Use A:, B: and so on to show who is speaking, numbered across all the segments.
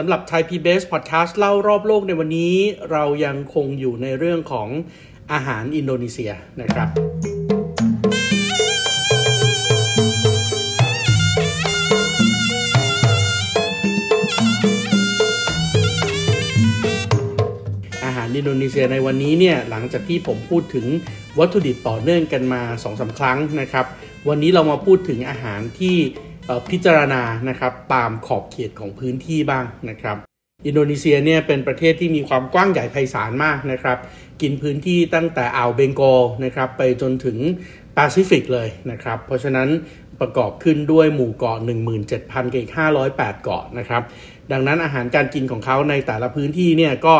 A: สำหรับไทย PBS Podcast เล่ารอบโลกในวันนี้ เรายังคงอยู่ในเรื่องของอาหารอินโดนีเซียนะครับ อาหารอินโดนีเซียในวันนี้เนี่ยหลังจากที่ผมพูดถึงวัตถุดิบต่อเนื่องกันมา2อสาครั้งนะครับ วันนี้เรามาพูดถึงอาหารที่ พิจารณานะครับตามขอบเขตของพื้นที่บ้างนะครับอินโดนีเซียเนี่ยเป็นประเทศที่มีความกว้างใหญ่ไพศาลมากนะครับกินพื้นที่ตั้งแต่อ่าวเบงกอลนะครับไปจนถึงแปซิฟิกเลยนะครับเพราะฉะนั้นประกอบขึ้นด้วยหมู่เกาะ 17,000กับอีก508 เกาะนะครับดังนั้นอาหารการกินของเขาในแต่ละพื้นที่เนี่ยก็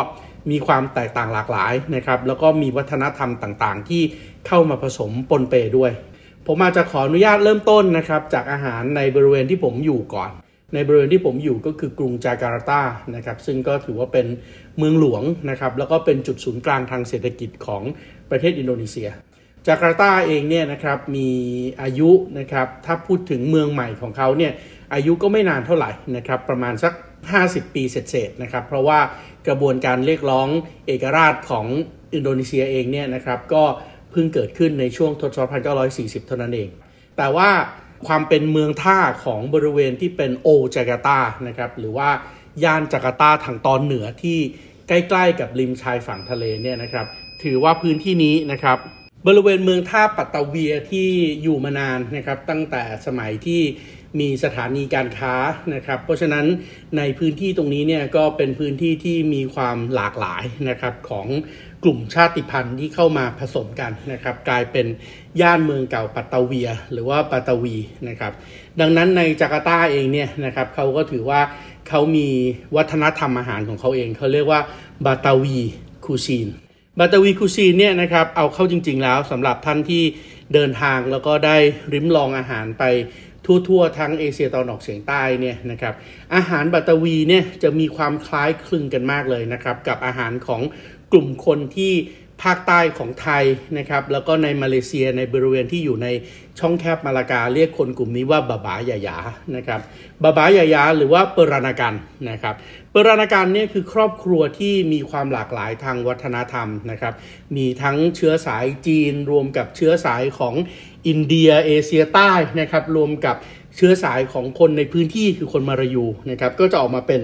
A: มีความแตกต่างหลากหลายนะครับแล้วก็มีวัฒนธรรมต่างๆ ที่เข้ามาผสมปนเปด้วย ผมอาจจะขออนุญาตเริ่มต้นนะครับจากอาหารในบริเวณที่ผมอยู่ก่อน ในบริเวณที่ผมอยู่ก็คือกรุงจาการ์ตานะครับซึ่งก็ถือว่าเป็นเมืองหลวงนะครับแล้วก็เป็นจุดศูนย์กลางทางเศรษฐกิจของประเทศอินโดนีเซีย จาการ์ตาเองเนี่ยนะครับมีอายุนะครับถ้าพูดถึงเมืองใหม่ของเขาเนี่ยอายุก็ไม่นานเท่าไหร่นะครับประมาณสัก 50 ปีเศษๆนะครับเพราะว่ากระบวนการเรียกร้องเอกราชของอินโดนีเซียเองเนี่ยนะครับก็ พิ่งเกิดขึ้นในช่วงทศวรรษ 1940 เท่านั้นเอง แต่ว่าความเป็นเมืองท่าของบริเวณที่เป็นโอจาการ์ตานะครับหรือว่าย่านจาการ์ตาทางตอนเหนือที่ใกล้ๆ กับริมชายฝั่งทะเลเนี่ยนะครับถือว่าพื้นที่นี้นะครับบริเวณเมืองท่าปัตตาเวียที่อยู่มานานนะครับตั้งแต่สมัยที่ มีสถานีการค้านะครับ เพราะฉะนั้นในพื้นที่ตรงนี้เนี่ยก็เป็นพื้นที่ที่มีความหลากหลายนะครับของกลุ่มชาติพันธุ์ที่เข้ามาผสมกันนะครับ กลายเป็นย่านเมืองเก่าปัตตาเวีย หรือว่าปัตตาวีนะครับ ดังนั้นในจาการ์ตาเองเนี่ยนะครับเขาก็ถือว่าเขามีวัฒนธรรมอาหารของเขาเองเขาเรียกว่าบาตาวี cuisine บาตาวี cuisine เนี่ยนะครับเอาเข้าจริง ๆ แล้วสำหรับท่านที่เดินทางแล้วก็ได้ลิ้มลองอาหารไป ทั่วๆทั้งเอเชียตะวันออกเฉียงใต้เนี่ยนะครับอาหารบาตาวีเนี่ยจะมีความคล้ายคลึงกันมากเลยนะครับกับอาหารของกลุ่มคนที่ภาคใต้ของไทยนะครับแล้วก็ในมาเลเซียในบริเวณที่อยู่ในช่องแคบมาลากาเรียกคนกลุ่มนี้ว่าบาบายายานะครับบาบายายาหรือว่าเปรานากันนะครับ ปรานาการเนี่ยคือครอบครัวที่มีความหลากหลายทางวัฒนธรรมนะครับ มีทั้งเชื้อสายจีน รวมกับเชื้อสายของอินเดียเอเชียใต้นะครับ รวมกับเชื้อสายของคนในพื้นที่คือคนมารายูนะครับ ก็จะออกมาเป็น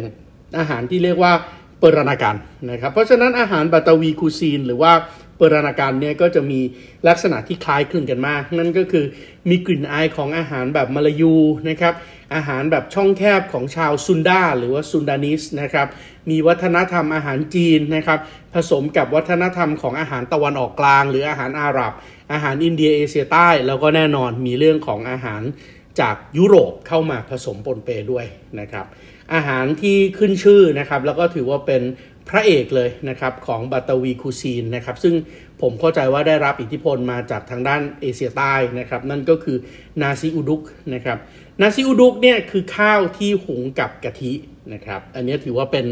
A: อาหารที่เรียกว่าเปรานากันนะครับ เพราะฉะนั้นอาหารบาตาวี cuisine หรือว่า เปรานากันเนี่ยก็จะมีลักษณะที่คล้ายคลึงกันมาก นั่นก็คือมีกลิ่นอายของอาหารแบบมาลายูนะครับอาหารแบบช่องแคบของชาวซุนดาหรือว่า Sundanese นะครับมีวัฒนธรรมอาหารจีนนะครับผสมกับวัฒนธรรมของอาหารตะวันออกกลาง หรืออาหารอาหรับ อาหารอินเดียเอเชียใต้ แล้วก็แน่นอนมีเรื่องของอาหารจากยุโรปเข้ามาผสมปนเปด้วยนะครับอาหารที่ขึ้นชื่อนะครับแล้วก็ถือว่าเป็น พระเอกเลยนะครับของบาตาวี cuisine นะครับซึ่งผมเข้าใจว่าได้รับอิทธิพลมาจากทางด้านเอเชียใต้นะครับนั่นก็คือนาซีอุดุกนะครับนาซีอุดุกเนี่ยคือข้าวที่หุงกับกะทินะครับอันนี้ถือว่าเป็น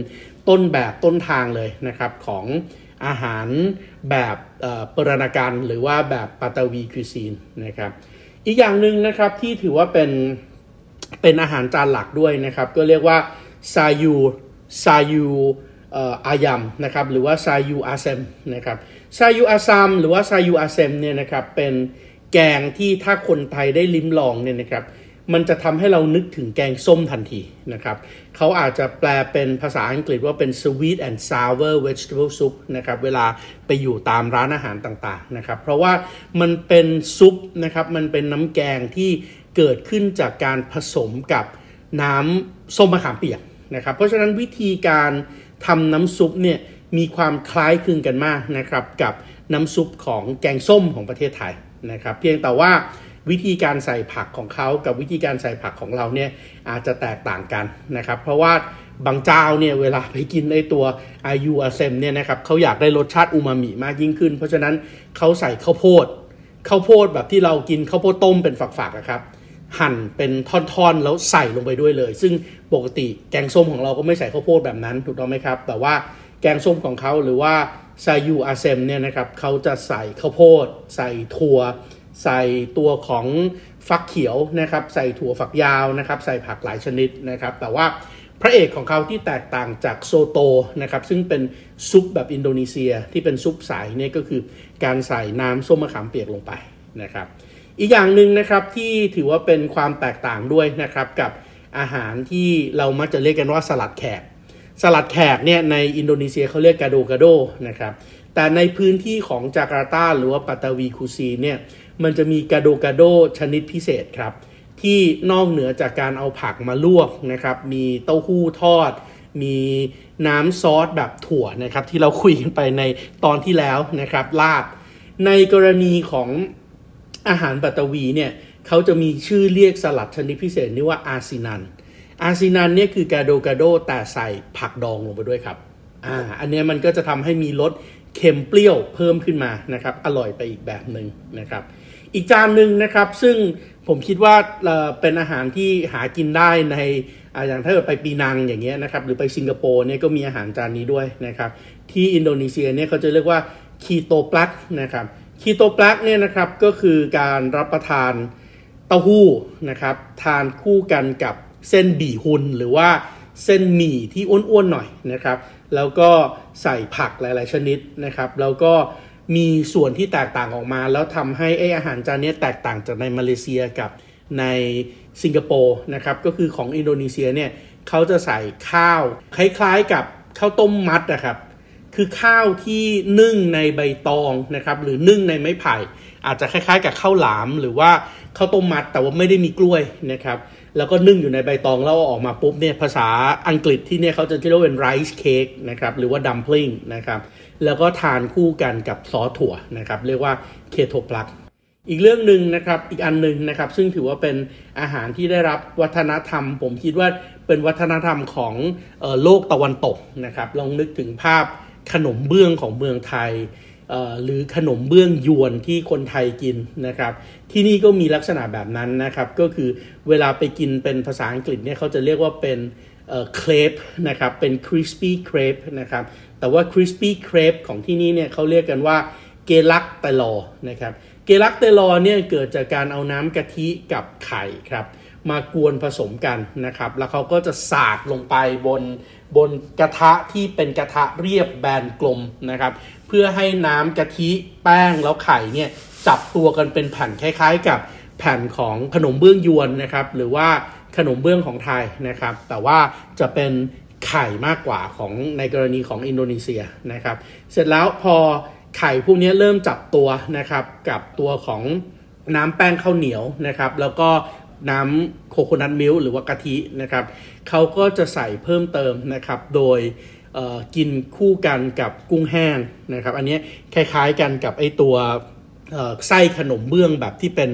A: ต้นแบบต้นทางเลยนะครับของอาหารแบบเปรานากันหรือว่าแบบบาตาวี cuisineนะครับอีกอย่างหนึ่งนะครับที่ถือว่าเป็นเป็นอาหารจานหลักด้วยนะครับก็เรียกว่าซายูซายู อายัมนะครับหรือว่าซายูอาเซมนะครับซายูอาซัมหรือว่าซายูอาเซมเนี่ยนะครับเป็นแกงที่ถ้าคนไทยได้ลิ้มลองเนี่ยนะครับมันจะทำให้เรานึกถึงแกงส้มทันทีนะครับเขาอาจจะแปลเป็นภาษาอังกฤษว่าเป็น sweet and sour vegetable soup นะครับเวลาไปอยู่ตามร้านอาหารต่างๆนะครับเพราะว่ามันเป็นซุปนะครับมันเป็นน้ำแกงที่เกิดขึ้นจากการผสมกับน้ำส้มมะขามเปียกนะครับเพราะฉะนั้นวิธีการ ทำน้ำซุปเนี่ยมีความคล้ายคลึงกันมากนะครับกับน้ำซุปของแกงส้มของประเทศไทยนะครับ เพียงแต่ว่าวิธีการใส่ผักของเขากับวิธีการใส่ผักของเราเนี่ยอาจจะแตกต่างกันนะครับ เพราะว่าบางเจ้าเนี่ยเวลาไปกินในตัวอายูอาเซมเนี่ยนะครับเขาอยากได้รสชาติอูมามิมากยิ่งขึ้น เพราะฉะนั้นเขาใส่ข้าวโพดข้าวโพดแบบที่เรากินข้าวโพดต้มเป็นฝักๆนะครับ หั่นเป็นท่อนๆ แล้วใส่ลงไปด้วยเลย ซึ่งปกติแกงส้มของเราก็ไม่ใส่ข้าวโพดแบบนั้นถูกต้องไหมครับ แต่ว่าแกงส้มของเขาหรือว่าซายูอาเซมเนี่ยนะครับเขาจะใส่ข้าวโพด ใส่ถั่ว ใส่ตัวของฟักเขียวนะครับใส่ถั่วฝักยาวนะครับใส่ผักหลายชนิดนะครับแต่ว่าพระเอกของเขาที่แตกต่างจากโซโตนะครับซึ่งเป็นซุปแบบอินโดนีเซียที่เป็นซุปใสเนี่ยก็คือการใส่น้ำส้มมะขามเปียกลงไปนะครับ อีกอย่างหนึ่งนะครับที่ถือว่าเป็นความแตกต่างด้วยนะครับกับอาหารที่เรามักจะเรียกกันว่าสลัดแขก สลัดแขกเนี่ยในอินโดนีเซียเขาเรียกกาโดกาโดนะครับแต่ในพื้นที่ของจาการ์ตาหรือว่าบาตาวี cuisine เนี่ยมันจะมีกาโดกาโดชนิดพิเศษครับ ที่นอกเหนือจากการเอาผักมาลวกนะครับ มีเต้าหู้ทอด มีน้ำซอสแบบถั่วนะครับ ที่เราคุยกันไปในตอนที่แล้วนะครับลาดในกรณีของ อาหารปัตตวีเนี่ยเขาจะมีชื่อเรียกสลัดชนิดพิเศษนี่ว่าอาซินัน อาซินันเนี่ยคือกาโดกาโดแต่ใส่ผักดองลงไปด้วยครับ อ่า อันนี้มันก็จะทำให้มีรสเค็มเปรี้ยวเพิ่มขึ้นมานะครับ อร่อยไปอีกแบบหนึ่งนะครับ อีกจานหนึ่งนะครับ ซึ่งผมคิดว่าเป็นอาหารที่หากินได้ในอย่างถ้าเกิดไปปีนังอย่างเงี้ยนะครับ หรือไปสิงคโปร์เนี่ยก็มีอาหารจานนี้ด้วยนะครับ ที่อินโดนีเซียเนี่ยเขาจะเรียกว่าคีโตปลักนะครับ คีโตปลักเนี่ยนะครับก็คือการรับประทานเต้าหู้นะครับทานคู่กันกับเส้นบี่ฮุนหรือว่าเส้นหมี่ที่อ้วนๆหน่อยนะครับ แล้วก็ใส่ผักหลายๆชนิดนะครับ แล้วก็มีส่วนที่แตกต่างออกมา แล้วทำให้ไออาหารจานนี้แตกต่างจากในมาเลเซียกับในสิงคโปร์นะครับก็คือของอินโดนีเซียเนี่ยเขาจะใส่ข้าว คล้ายๆกับข้าวต้มมัดนะครับ คือข้าวที่นึ่งในใบตองนะครับ หรือนึ่งในไม้ไผ่ อาจจะคล้ายๆ กับข้าวหลามหรือว่าข้าวต้มมัดแต่ว่าไม่ได้มีกล้วยนะครับ แล้วก็นึ่งอยู่ในใบตองแล้วออกมาปุ๊บเนี่ยภาษาอังกฤษที่เนี่ยเขาจะเรียกว่าเป็นไรซ์เค้กนะครับหรือว่าดัมพลิงนะครับแล้วก็ทานคู่กันกับซอสถั่วนะครับ เรียกว่าเคโทปลักอีกเรื่องหนึ่งนะครับ อีกอันหนึ่งนะครับ ซึ่งถือว่าเป็นอาหารที่ได้รับวัฒนธรรม ผมคิดว่าเป็นวัฒนธรรมของโลกตะวันตกนะครับ ลองนึกถึงภาพ ขนมเบื้องของเมืองไทยหรือขนมเบื้องยวนที่คนไทยกินนะครับ ที่นี่ก็มีลักษณะแบบนั้นนะครับ ก็คือเวลาไปกินเป็นภาษาอังกฤษเนี่ยเขาจะเรียกว่าเป็นเครปนะครับเป็น crispy crepe นะครับแต่ว่า crispy crepe ของที่นี่เนี่ยเขาเรียกกันว่าเกลักเตลอนะครับเกลักเตลอเนี่ยเกิดจากการเอาน้ำกะทิกับไข่ครับมากวนผสมกันนะครับ แล้วเขาก็จะสาดลงไปบน บนกระทะที่เป็นกระทะเรียบแบนกลมนะครับ เพื่อให้น้ำกะทิแป้งแล้วไข่เนี่ยจับตัวกันเป็นแผ่นคล้ายๆ กับแผ่นของขนมเบื้องยวนนะครับ หรือว่าขนมเบื้องของไทยนะครับ แต่ว่าจะเป็นไข่มากกว่าของในกรณีของอินโดนีเซียนะครับ เสร็จแล้วพอไข่พวกนี้เริ่มจับตัวนะครับกับตัวของน้ำแป้งข้าวเหนียวนะครับ แล้วก็ น้ำโคโคนัทมิลหรือว่ากะทินะครับเขาก็จะใส่เพิ่มเติมนะครับ โดยกินคู่กันกับกุ้งแห้งนะครับ อันนี้คล้ายๆกันกับไอตัวไส้ขนมเบื้องแบบที่เป็น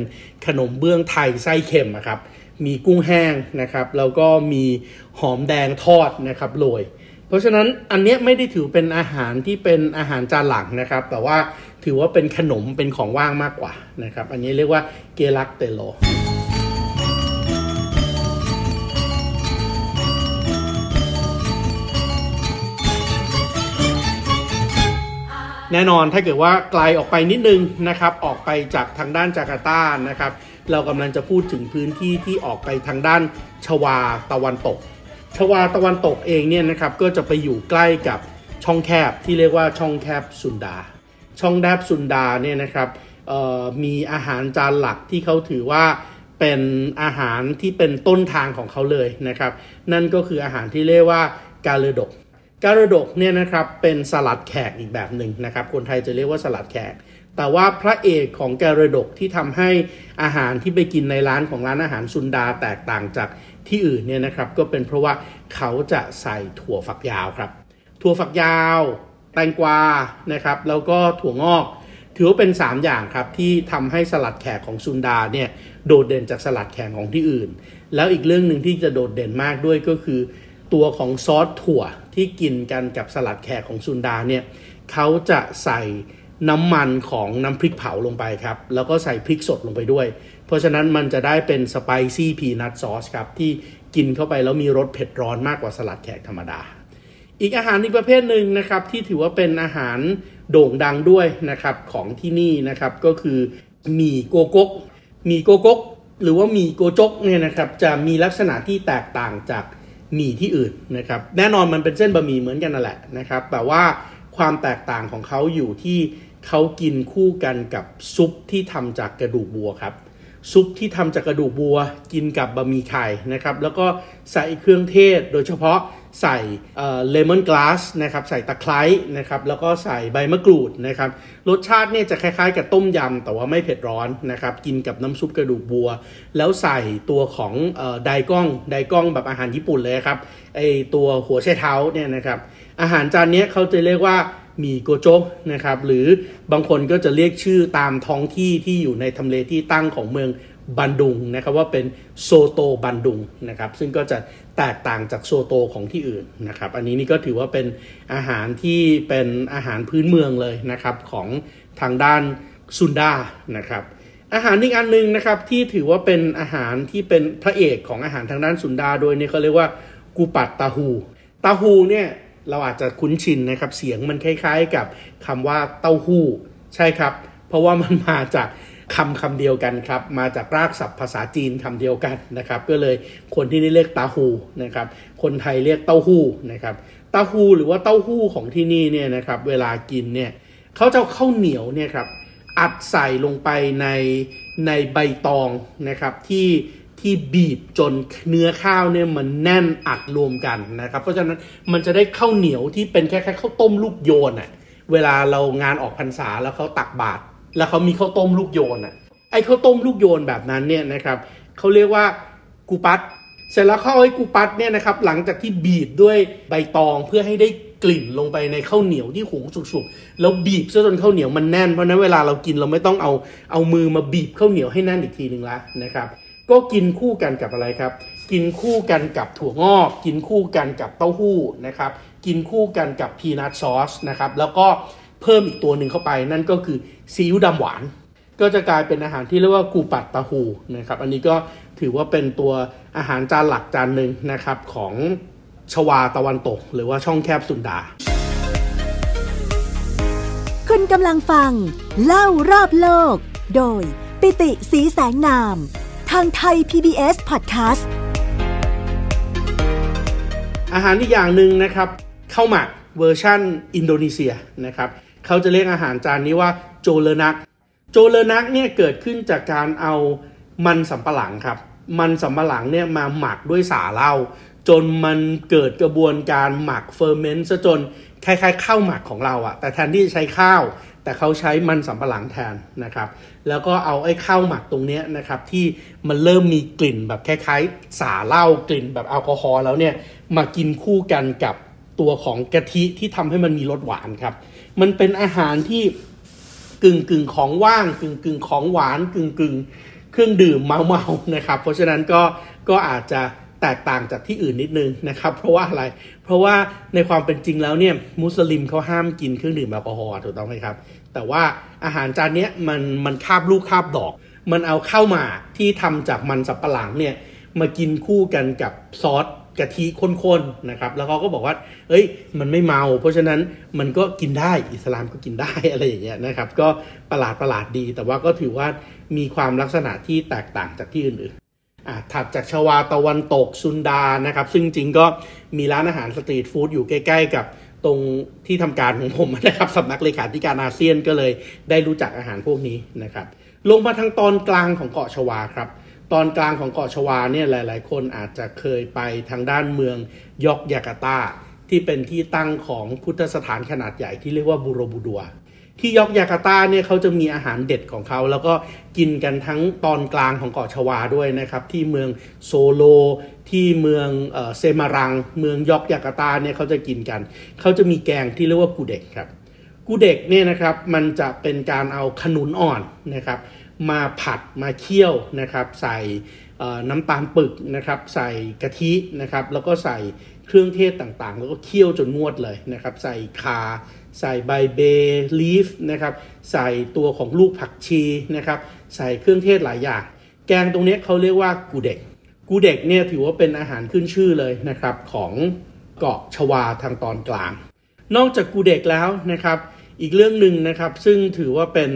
A: ขนมเบื้องไทยไส้เค็มนะครับ มีกุ้งแห้งนะครับ แล้วก็มีหอมแดงทอดนะครับโรยเพราะฉะนั้นอันนี้ไม่ได้ถือเป็นอาหารที่เป็นอาหารจานหลักนะครับ แต่ว่าถือว่าเป็นขนมเป็นของว่างมากกว่านะครับ อันนี้เรียกว่าเกลักเตโล แน่นอนถ้าเกิดว่าไกลออกไปนิดนึงนะครับ ออกไปจากทางด้านจาการ์ตานะครับ เรากำลังจะพูดถึงพื้นที่ที่ออกไปทางด้านชวาตะวันตก ชวาตะวันตกเองเนี่ยนะครับก็จะไปอยู่ใกล้กับช่องแคบที่เรียกว่าช่องแคบสุนดา ช่องแคบสุนดาเนี่ยนะครับมีอาหารจานหลักที่เขาถือว่าเป็นอาหารที่เป็นต้นทางของเขาเลยนะครับ นั่นก็คืออาหารที่เรียกว่ากาเลดก กาเลดกเนี่ยนะครับเป็นสลัดแขกอีกแบบหนึ่งนะครับ คนไทยจะเรียกว่าสลัดแขก แต่ว่าพระเอกของกเรดกที่ทำให้อาหารที่ไปกินในร้านของร้านอาหารซุนดาแตกต่างจากที่อื่นเนี่ยนะครับก็เป็นเพราะว่าเขาจะใส่ถั่วฝักยาวครับ ถั่วฝักยาว แตงกวานะครับแล้วก็ถั่วงอก ถือว่าเป็น 3 อย่างครับที่ทำให้สลัดแขกของซุนดาเนี่ยโดดเด่นจากสลัดแขกของที่อื่น แล้วอีกเรื่องหนึ่งที่จะโดดเด่นมากด้วยก็คือ ตัวของซอสถั่วที่กินกันกับสลัดแขกของซุนดาเนี่ยเขาจะใส่น้ำมันของน้ำพริกเผาลงไปครับ แล้วก็ใส่พริกสดลงไปด้วย เพราะฉะนั้นมันจะได้เป็นสไปซี่พีนัทซอสครับ ที่กินเข้าไปแล้วมีรสเผ็ดร้อนมากกว่าสลัดแขกธรรมดา อีกอาหารอีกประเภทหนึ่งนะครับ ที่ถือว่าเป็นอาหารโด่งดังด้วยนะครับของที่นี่นะครับก็คือหมี่โกโก้หมี่โกโก้หรือว่าหมี่โกจกเนี่ยนะครับจะมีลักษณะที่แตกต่างจาก หมี่ที่อื่นนะครับ แน่นอนมันเป็นเส้นบะหมี่เหมือนกันนั่นแหละนะครับ แต่ว่าความแตกต่างของเขาอยู่ที่เขากินคู่กันกับซุปที่ทำจากกระดูกบัวครับ ซุปที่ทำจากกระดูกบัวกินกับบะหมี่ไข่นะครับ แล้วก็ใส่เครื่องเทศ โดยเฉพาะใส่เลมอนกลาสนะครับใส่ตะไคร้นะครับแล้วก็ใส่ใบมะกรูดนะครับรสชาติเนี่ยจะคล้ายๆ กับต้มยำแต่ว่าไม่เผ็ดร้อนนะครับกินกับน้ำซุปกระดูกบัว แล้วใส่ตัวของไดก้องไดก้องแบบอาหารญี่ปุ่นเลยครับไอตัวหัวไชเท้าเนี่ยนะครับอาหารจานนี้เขาจะเรียกว่า มีโกโจกนะครับหรือบางคนก็จะเรียกชื่อตามท้องที่ที่อยู่ในทำเลที่ตั้งของเมืองบันดุงนะครับว่าเป็นโซโตบันดุงนะครับซึ่งก็จะแตกต่างจากโซโตของที่อื่นนะครับอันนี้นี่ก็ถือว่าเป็นอาหารที่เป็นอาหารพื้นเมืองเลยนะครับของทางด้านซุนดานะครับอาหารอีกอันนึงนะครับที่ถือว่าเป็นอาหารที่เป็นพระเอกของอาหารทางด้านซุนดาโดยนี่เขาเรียกว่ากูปัตตาฮูตาฮูเนี่ย เราอาจจะคุ้นชินนะครับ เสียงมันคล้ายๆกับคำว่าเต้าหู้ ใช่ครับ เพราะว่ามันมาจากคำคำเดียวกันครับ มาจากรากศัพท์ภาษาจีนคำเดียวกันนะครับ ก็เลยคนที่นี่เรียกตาหูนะครับ คนไทยเรียกเต้าหู้นะครับเต้าหู้หรือว่าเต้าหู้ของที่นี่เนี่ยนะครับ เวลากินเนี่ยเขาจะข้าวเหนียวเนี่ยครับอัดใส่ลงไปในในใบตองนะครับที่ ที่บีบจนเนื้อข้าวเนี่ยมันแน่นอัดรวมกันนะครับ เพราะฉะนั้นมันจะได้ข้าวเหนียวที่เป็นแค่แค่ข้าวต้มลูกโยนอะ่ะเวลาเรางานออกพรรษาแล้วเขาตักบาตรแล้วเขามีข้าวต้มลูกโยนอะ่ะไอ้ข้าวต้มลูกโยนแบบนั้นเนี่ยนะครับเขาเรียกว่ากูปัดเสร็จแล้วข้าวไอ้กูปัดเนี่ยนะครับหลังจากที่บีบด้วยใบตองเพื่อให้ได้กลิ่นลงไปในข้าวเหนียวที่หุงสุกๆ แล้วบีบซะจนข้าวเหนียวมันแน่น เพราะนั้นเวลาเรากินเราไม่ต้องเอาเอามือมาบีบข้าวเหนียวให้แน่นอีกทีหนึ่งละนะครับ ก็กินคู่กันกับอะไรครับ กินคู่กันกับถั่วงอก กินคู่กันกับเต้าหู้นะครับ กินคู่กันกับพีนัทซอสนะครับ แล้วก็เพิ่มอีกตัวหนึ่งเข้าไป นั่นก็คือซีอิ๊วดำหวาน ก็จะกลายเป็นอาหารที่เรียกว่ากูปัตตาหูนะครับ อันนี้ก็ถือว่าเป็นตัวอาหารจานหลักจานหนึ่งนะครับของชวาตะวันตก หรือว่าช่องแคบสุนดา
B: คุณกำลังฟัง เล่ารอบโลก โดยปิติสีแสงนามางไทย PBS Podcast
A: อาหารอีกอย่างหนึ่งนะครับข้าวหมักเวอร์ชั่นอินโดนีเซียนะครับเขาจะเรียกอาหารจานนี้ว่าโจเลนัก โจเลนักเนี่ยเกิดขึ้นจากการเอามันสำปะหลังครับ มันสำปะหลังเนี่ยมาหมักด้วยส่าเหล้าจนมันเกิดกระบวนการหมัก ferment ซะจนคล้ายๆข้าวหมักของเราอะแต่แทนที่จะใช้ข้าว แต่เขาใช้มันสำปะหลังแทนนะครับ แล้วก็เอาไอ้ข้าวหมักตรงนี้นะครับที่มันเริ่มมีกลิ่นแบบคล้ายๆ สาเหล้ากลิ่นแบบแอลกอฮอล์แล้วเนี่ยมากินคู่กันกับตัวของกะทิที่ทำให้มันมีรสหวานครับ มันเป็นอาหารที่กึ่งกึ่งของว่างกึ่งกึ่งของหวานกึ่งกึ่งเครื่องดื่มเมาเมานะครับ เพราะฉะนั้นก็ก็อาจจะแตกต่างจากที่อื่นนิดนึงนะครับ เพราะว่าอะไร เพราะว่าในความเป็นจริงแล้วเนี่ยมุสลิมเขาห้ามกินเครื่องดื่มแอลกอฮอล์ถูกต้องไหมครับ แต่ว่าอาหารจานนี้มันมันคาบลูกคาบดอก มันเอาเข้ามาที่ทำจากมันสับปะหลังเนี่ยมากินคู่กันกับซอสกะทิข้นๆนะครับ แล้วเขาก็บอกว่า เอ้ย มันไม่เมา เพราะฉะนั้นมันก็กินได้ อิสลามก็กินได้อะไรอย่างเงี้ยนะครับ ก็ประหลาดประหลาดดี แต่ว่าก็ถือว่ามีความลักษณะที่แตกต่างจากที่อื่นๆ ถัดจากชวาตะวันตกซุนดานะครับ ซึ่งจริงก็มีร้านอาหารสตรีทฟู้ดอยู่ใกล้ ๆ กับตรงที่ทำการของผมนะครับสำนักเลขาธิการอาเซียนก็เลยได้รู้จักอาหารพวกนี้นะครับ ลงมาทางตอนกลางของเกาะชวาครับ ตอนกลางของเกาะชวาเนี่ยหลาย ๆ คนอาจจะเคยไปทางด้านเมืองยอกยาการตาที่เป็นที่ตั้งของพุทธสถานขนาดใหญ่ที่เรียกว่าบูโรบูดัว ที่ยอกยาการตาเนี่ยเขาจะมีอาหารเด็ดของเขา แล้วก็กินกันทั้งตอนกลางของเกาะชวาด้วยนะครับ ที่เมืองโซโล ที่เมืองเซมารัง เมืองยอกยาการตาเนี่ยเขาจะกินกัน เขาจะมีแกงที่เรียกว่ากูเด็กครับ กูเด็กเนี่ยนะครับมันจะเป็นการเอาขนุนอ่อนนะครับมาผัดมาเคี่ยวนะครับ ใส่น้ำตาลปึกนะครับ ใส่กะทินะครับ แล้วก็ใส่เครื่องเทศต่างๆ แล้วก็เคี่ยวจนงวดเลยนะครับ ใส่คา ใส่ใบเบลีฟนะครับใส่ตัวของลูกผักชีนะครับใส่เครื่องเทศหลายอย่าง แกงตรงนี้เขาเรียกว่า gudeg gudeg เนี่ยถือว่าเป็นอาหารขึ้นชื่อเลยนะครับของเกาะชวาทางตอนกลาง นอกจากกูเด็กแล้วนะครับอีกเรื่องหนึ่งนะครับซึ่งถือว่าเป็น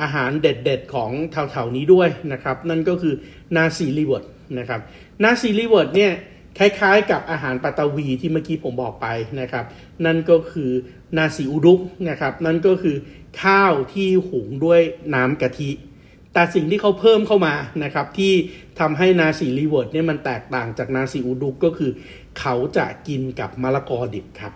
A: อาหารเด็ดๆของแถวๆนี้ด้วยนะครับนั่นก็คือ nasi liwet นะครับ nasi liwet เนี่ย คล้ายๆ กับอาหารเบตาวีที่เมื่อกี้ผมบอกไปนะครับ นั่นก็คือnasi uduk นะครับ นั่นก็คือข้าวที่หุงด้วยน้ำกะทิ แต่สิ่งที่เขาเพิ่มเข้ามานะครับ ที่ทำให้ nasi liwet เนี่ยมันแตกต่างจาก nasi uduk ก็คือ เขาจะกินกับมะละกอดิบครับ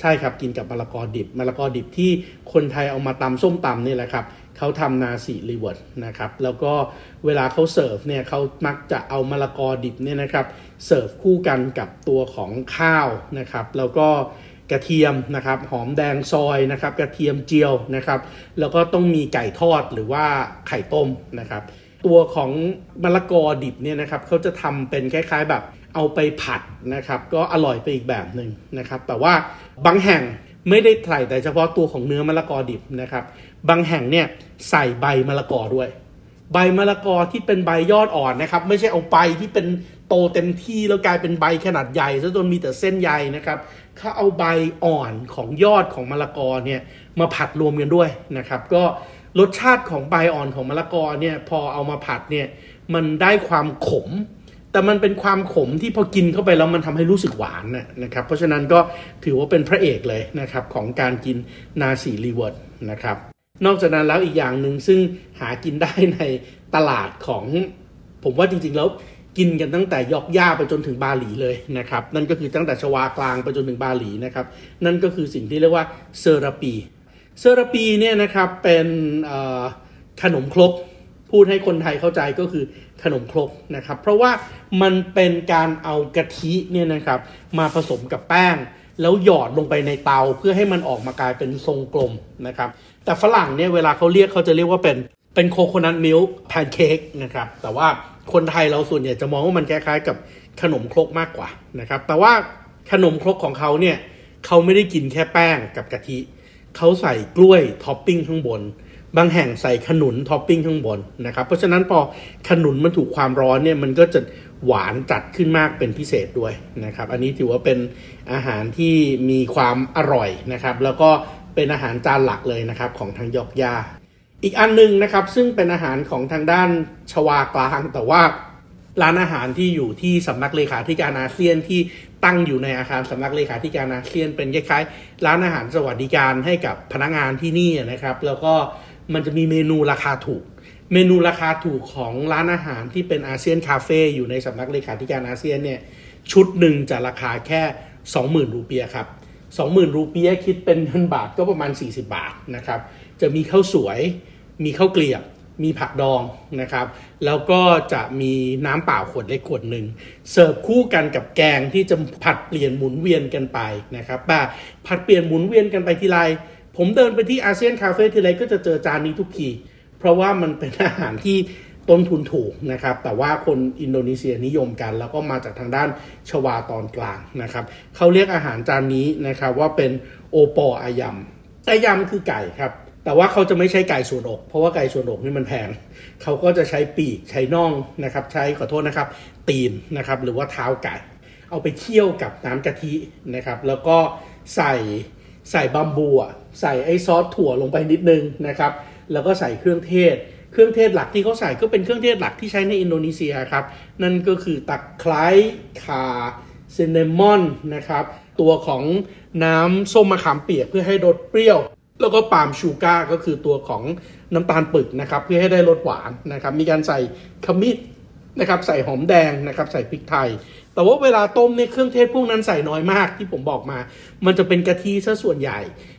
A: ใช่ครับกินกับมะละกอดิบมะละกอดิบที่คนไทยเอามาตำส้มตำนี่แหละครับ เขาทำ nasi liwet นะครับแล้วก็เวลาเขาเสิร์ฟเนี่ยเขามักจะเอามะละกอดิบเนี่ยนะครับเสิร์ฟคู่กันกับตัวของข้าวนะครับแล้วก็กระเทียมนะครับหอมแดงซอยนะครับกระเทียมเจียวนะครับแล้วก็ต้องมีไก่ทอดหรือว่าไข่ต้มนะครับตัวของมะละกอดิบเนี่ยนะครับเขาจะทำเป็นคล้ายๆแบบเอาไปผัดนะครับก็อร่อยไปอีกแบบหนึ่งนะครับแต่ว่าบางแห่งไม่ได้ใส่แต่เฉพาะตัวของเนื้อมะละกอดิบนะครับ บางแห่งเนี่ยใส่ใบมะละกอด้วย ใบมะละกอที่เป็นใบยอดอ่อนนะครับ ไม่ใช่เอาใบที่เป็นโตเต็มที่แล้วกลายเป็นใบขนาดใหญ่ซะจนมีแต่เส้นใยนะครับเขาเอาใบอ่อนของยอดของมะละกอเนี่ยมาผัดรวมกันด้วยนะครับ ก็รสชาติของใบอ่อนของมะละกอเนี่ยพอเอามาผัดเนี่ยมันได้ความขม แต่มันเป็นความขมที่พอกินเข้าไปแล้วมันทำให้รู้สึกหวานนะครับ เพราะฉะนั้นก็ถือว่าเป็นพระเอกเลยนะครับของการกิน nasi liwet นะครับ นอกจากนั้นแล้วอีกอย่างหนึ่งซึ่งหากินได้ในตลาดของ ผมว่าจริงๆแล้วกินกันตั้งแต่ยอกย่าไปจนถึงบาหลีเลยนะครับ นั่นก็คือตั้งแต่ชวากลางไปจนถึงบาหลีนะครับ นั่นก็คือสิ่งที่เรียกว่าเซอราปี เซอราปีเนี่ยนะครับเป็นขนมครกพูดให้คนไทยเข้าใจก็คือขนมครกนะครับ เพราะว่ามันเป็นการเอากะทิเนี่ยนะครับมาผสมกับแป้ง แล้วหยอดลงไปในเตาเพื่อให้มันออกมากลายเป็นทรงกลมนะครับ แต่ฝรั่งเนี่ยเวลาเขาเรียกเขาจะเรียกว่าเป็นเป็น coconut milk pancake นะครับ แต่ว่าคนไทยเราส่วนใหญ่จะมองว่ามันคล้ายๆกับขนมครกมากกว่านะครับ แต่ว่าขนมครกของเขาเนี่ยเขาไม่ได้กินแค่แป้งกับกะทิเขาใส่กล้วยท็อปปิ้งข้างบน บางแห่งใส่ขนุนท็อปปิ้งข้างบนนะครับ เพราะฉะนั้นพอขนุนมันถูกความร้อนเนี่ยมันก็จะหวานจัดขึ้นมากเป็นพิเศษด้วยนะครับ อันนี้ถือว่าเป็นอาหารที่มีความอร่อยนะครับ แล้วก็ เป็นอาหารจานหลักเลยนะครับของทางยอกยา อีกอันนึงนะครับซึ่งเป็นอาหารของทางด้านชวากลาง แต่ว่าร้านอาหารที่อยู่ที่สำนักเลขาธิการอาเซียนที่ตั้งอยู่ในอาคารสำนักเลขาธิการอาเซียน เป็นคล้ายๆ ร้านอาหารสวัสดิการให้กับพนักงานที่นี่นะครับ แล้วก็มันจะมีเมนูราคาถูก เมนูราคาถูกของร้านอาหารที่เป็นอาเซียนคาเฟ่อยู่ในสำนักเลขาธิการอาเซียนเนี่ยชุดหนึ่งจะราคาแค่ 20,000 รูเปียครับ 20,000 รูเปียคิดเป็นเงินบาทก็ประมาณ 40 บาทนะครับจะมีข้าวสวย มีข้าวเกลียบ มีผักดองนะครับ แล้วก็จะมีน้ำเปล่าขวดเล็กขวดหนึ่งเสิร์ฟคู่กันกับแกงที่จะผัดเปลี่ยนหมุนเวียนกันไปนะครับป่าผัดเปลี่ยนหมุนเวียนกันไปทีไรผมเดินไปที่อาเซียนคาเฟ่ทีไรก็จะเจอจานนี้ทุกที เพราะว่ามันเป็นอาหารที่ ต้นทุนถูกนะครับ แต่ว่าคนอินโดนีเซียนิยมกัน แล้วก็มาจากทางด้านชวาตอนกลางนะครับเขาเรียกอาหารจานนี้นะครับว่าเป็นโอปออายำอายำคือไก่ครับแต่ว่าเขาจะไม่ใช้ไก่ส่วนอก เพราะว่าไก่ส่วนอกนี่มันแพง เขาก็จะใช้ปีกใช้น่องนะครับ ใช้ขอโทษนะครับ ตีนนะครับ หรือว่าเท้าไก่ เอาไปเคี่ยวกับน้ำกะทินะครับ แล้วก็ใส่ใส่บัมบูอะใส่ไอซอสถั่วลงไปนิดนึงนะครับ แล้วก็ใส่เครื่องเทศ เครื่องเทศหลักที่เขาใส่ก็เป็นเครื่องเทศหลักที่ใช้ในอินโดนีเซียครับ นั่นก็คือตะไคร้ข่าเซนเนมอนนะครับ ตัวของน้ำส้มมะขามเปียกเพื่อให้รสเปรี้ยว แล้วก็ปาล์มชูการ์ก็คือตัวของน้ำตาลปึกนะครับ เพื่อให้ได้รสหวานนะครับ มีการใส่ขมิ้นนะครับใส่หอมแดงนะครับใส่พริกไทย แต่ว่าเวลาต้มเนี่ยเครื่องเทศพวกนั้นใส่น้อยมากที่ผมบอกมา มันจะเป็นกะทิซะส่วนใหญ่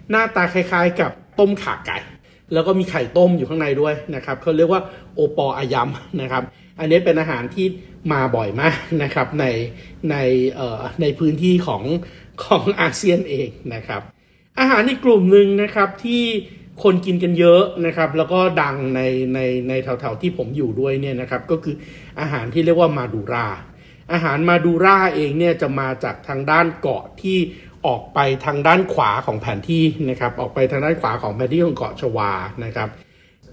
A: หน้าตาคล้ายๆ กับต้มขาไก่ แล้วก็มีไข่ต้มอยู่ข้างในด้วยนะครับเขาเรียกว่าโอปออายำนะครับ อันนี้เป็นอาหารที่มาบ่อยมากนะครับในในเอ่อในพื้นที่ของของอาเซียนเองนะครับ อาหารในกลุ่มหนึ่งนะครับที่คนกินกันเยอะนะครับ แล้วก็ดังในในในแถวๆที่ผมอยู่ด้วยเนี่ยนะครับก็คืออาหารที่เรียกว่ามาดูราอาหารมาดูราเองเนี่ยจะมาจากทางด้านเกาะที่ ออกไปทางด้านขวาของแผนที่นะครับออกไปทางด้านขวาของแผนที่ของเกาะชวานะครับ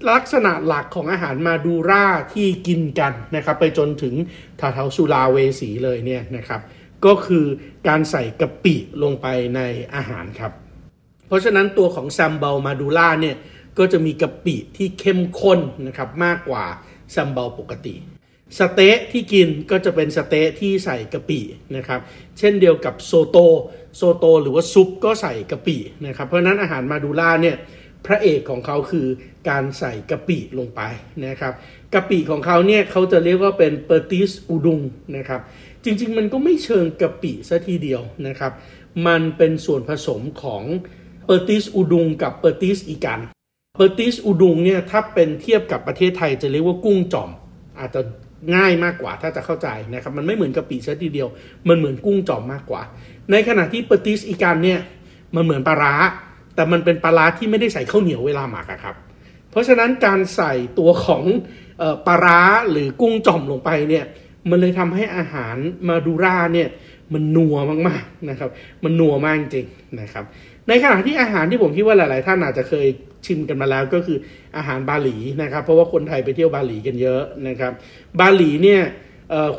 A: ลักษณะหลักของอาหารมาดูราที่กินกันนะครับไปจนถึงทาเทาสุลาเวสีเลยเนี่ยนะครับก็คือการใส่กะปิลงไปในอาหารครับ เพราะฉะนั้นตัวของแซมเบลมาดูล่าเนี่ยก็จะมีกะปิที่เข้มข้นนะครับมากกว่า sambal ปกติ สเต๊ะที่กินก็จะเป็นสเต๊ะที่ใส่กะปินะครับเช่นเดียวกับ soto soto หรือว่าซุปก็ใส่กะปินะครับ เพราะนั้นอาหารมาดูราเนี่ยพระเอกของเขาคือการใส่กะปิลงไปนะครับกะปิของเขาเนี่ยเขาจะเรียกว่าเป็น petis udang นะครับจริงๆ มันก็ไม่เชิงกะปิซะทีเดียวนะครับ มันเป็นส่วนผสมของpetis udang กับ petis ikan petis udang เนี่ยถ้าเป็นเทียบกับประเทศไทยจะเรียกว่ากุ้งจ่อม อาจจะง่ายมากกว่าถ้าจะเข้าใจนะครับมันไม่เหมือนกะปิซะทีเดียว มันเหมือนกุ้งจ่อมมากกว่า ในขณะที่ petis ikan เนี่ยมันเหมือนปลาร้า แต่มันเป็นปลาร้าที่ไม่ได้ใส่ข้าวเหนียวเวลาหมักครับ เพราะฉะนั้นการใส่ตัวของปลาร้าหรือกุ้งจ่อมลงไปเนี่ยมันเลยทำให้อาหารมาดูราเนี่ยมันนัวมากๆนะครับ มันนัวมากจริงนะครับ ในขณะที่อาหารที่ผมคิดว่าหลาย ๆ ท่านอาจจะเคยชิมกันมาแล้วก็คืออาหารบาหลีนะครับ เพราะว่าคนไทยไปเที่ยวบาหลีกันเยอะนะครับ บาหลีเนี่ย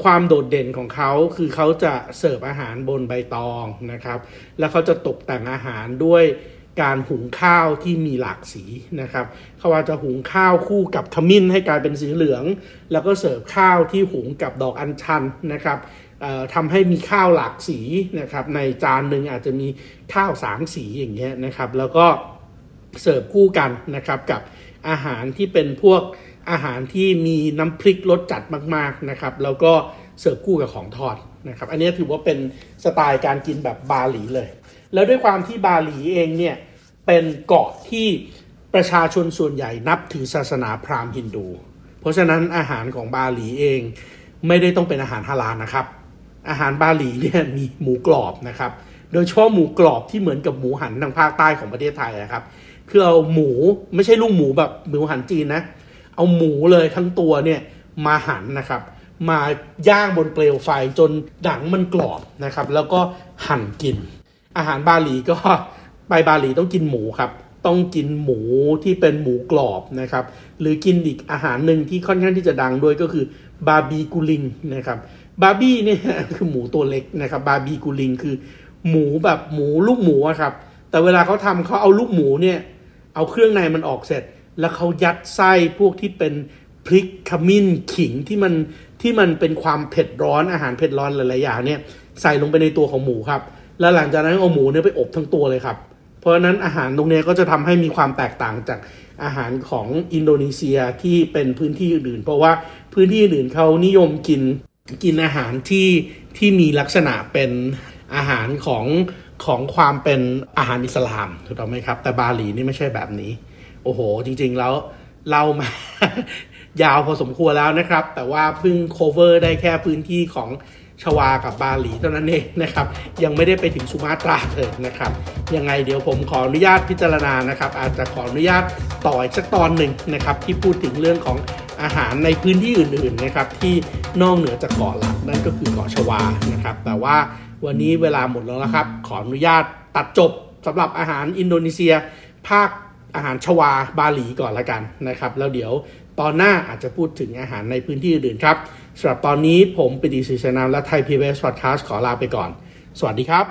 A: ความโดดเด่นของเขาคือเขาจะเสิร์ฟอาหารบนใบตองนะครับ แล้วเขาจะตกแต่งอาหารด้วยการหุงข้าวที่มีหลากสีนะครับเขาว่าจะหุงข้าวคู่กับขมิ้นให้กลายเป็นสีเหลือง แล้วก็เสิร์ฟข้าวที่หุงกับดอกอัญชันนะครับทำให้มีข้าวหลากสีนะครับ ในจานหนึ่งอาจจะมีข้าวสามสีอย่างเงี้ยนะครับ แล้วก็เสิร์ฟคู่กันนะครับกับอาหารที่เป็นพวก อาหารที่มีน้ำพริกรสจัดมากๆนะครับ แล้วก็เสิร์ฟคู่กับของทอดนะครับ อันนี้ถือว่าเป็นสไตล์การกินแบบบาหลีเลย แล้วด้วยความที่บาหลีเองเนี่ยเป็นเกาะที่ประชาชนส่วนใหญ่นับถือศาสนาพราหมณ์ฮินดู เพราะฉะนั้นอาหารของบาหลีเองไม่ได้ต้องเป็นอาหารฮาลาลนะครับ อาหารบาหลีเนี่ยมีหมูกรอบนะครับ โดยเฉพาะหมูกรอบที่เหมือนกับหมูหันทางภาคใต้ของประเทศไทยนะครับ คือเอาหมูไม่ใช่ลูกหมูแบบหมูหันจีนนะ เอาหมูเลยทั้งตัวเนี่ยมาหั่นนะครับ มาย่างบนเปลวไฟจนหนังมันกรอบนะครับ แล้วก็หั่นกิน อาหารบาหลีก็ไปบาหลีต้องกินหมูครับ ต้องกินหมูที่เป็นหมูกรอบนะครับ หรือกินอีกอาหารหนึ่งที่ค่อนข้างที่จะดังด้วยก็คือบาร์บีกูลิงนะครับบาร์บี้เนี่ยคือหมูตัวเล็กนะครับบาร์บีกูลิงคือหมูแบบหมูลูกหมูครับ แต่เวลาเขาทำเขาเอาลูกหมูเนี่ย เอาเครื่องในมันออกเสร็จ แล้วเขายัดไส้พวกที่เป็นพริกขมิ้นขิงที่มันที่มันเป็นความเผ็ดร้อนอาหารเผ็ดร้อนหลายๆอย่างเนี่ยใส่ลงไปในตัวของหมูครับ แล้วหลังจากนั้นเอาหมูเนี่ยไปอบทั้งตัวเลยครับ เพราะฉะนั้นอาหารตรงนี้ก็จะทำให้มีความแตกต่างจากอาหารของอินโดนีเซียที่เป็นพื้นที่อื่นๆเพราะว่าพื้นที่อื่นเขานิยมกินกินอาหารที่ที่มีลักษณะเป็นอาหารของของความเป็นอาหารอิสลามถูกต้องไหมครับ แต่บาหลีนี่ไม่ใช่แบบนี้ โอ้โห จริง ๆ แล้วเล่ามายาวพอสมควรแล้วนะครับ แต่ว่าเพิ่ง cover ได้แค่พื้นที่ของชวากับบาหลีเท่านั้นเองนะครับ ยังไม่ได้ไปถึงสุมาตราเลยนะครับ ยังไงเดี๋ยวผมขออนุญาตพิจารณานะครับ อาจจะขออนุญาตต่ออีกสักตอนหนึ่งนะครับ ที่พูดถึงเรื่องของอาหารในพื้นที่อื่นๆนะครับ ที่นอกเหนือจากเกาะหลักนั่นก็คือเกาะชวานะครับ แต่ว่าวันนี้เวลาหมดแล้วนะครับ ขออนุญาตตัดจบสำหรับอาหารอินโดนีเซีย ภาค อาหารชวาบาหลีก่อนละกันนะครับแล้วเดี๋ยวตอนหน้าอาจจะพูดถึงอาหารในพื้นที่อื่นครับสำหรับตอนนี้ผมปิติศรีชนามและไทยพีบีเอสพอดแคสต์ขอลาไปก่อน สวัสดีครับ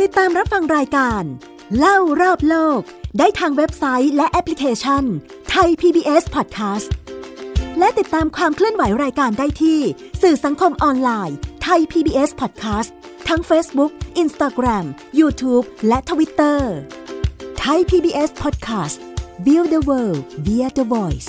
B: ติดตามรับฟังรายการ เล่ารอบโลก ได้ทางเว็บไซต์และแอปพลิเคชันไทย PBS Podcast และติดตามความเคลื่อนไหวรายการได้ที่ สื่อสังคมออนไลน์ไทย PBS Podcast ทั้ง Facebook, Instagram, YouTube และ Twitter ไทย PBS Podcast Build the world via the voice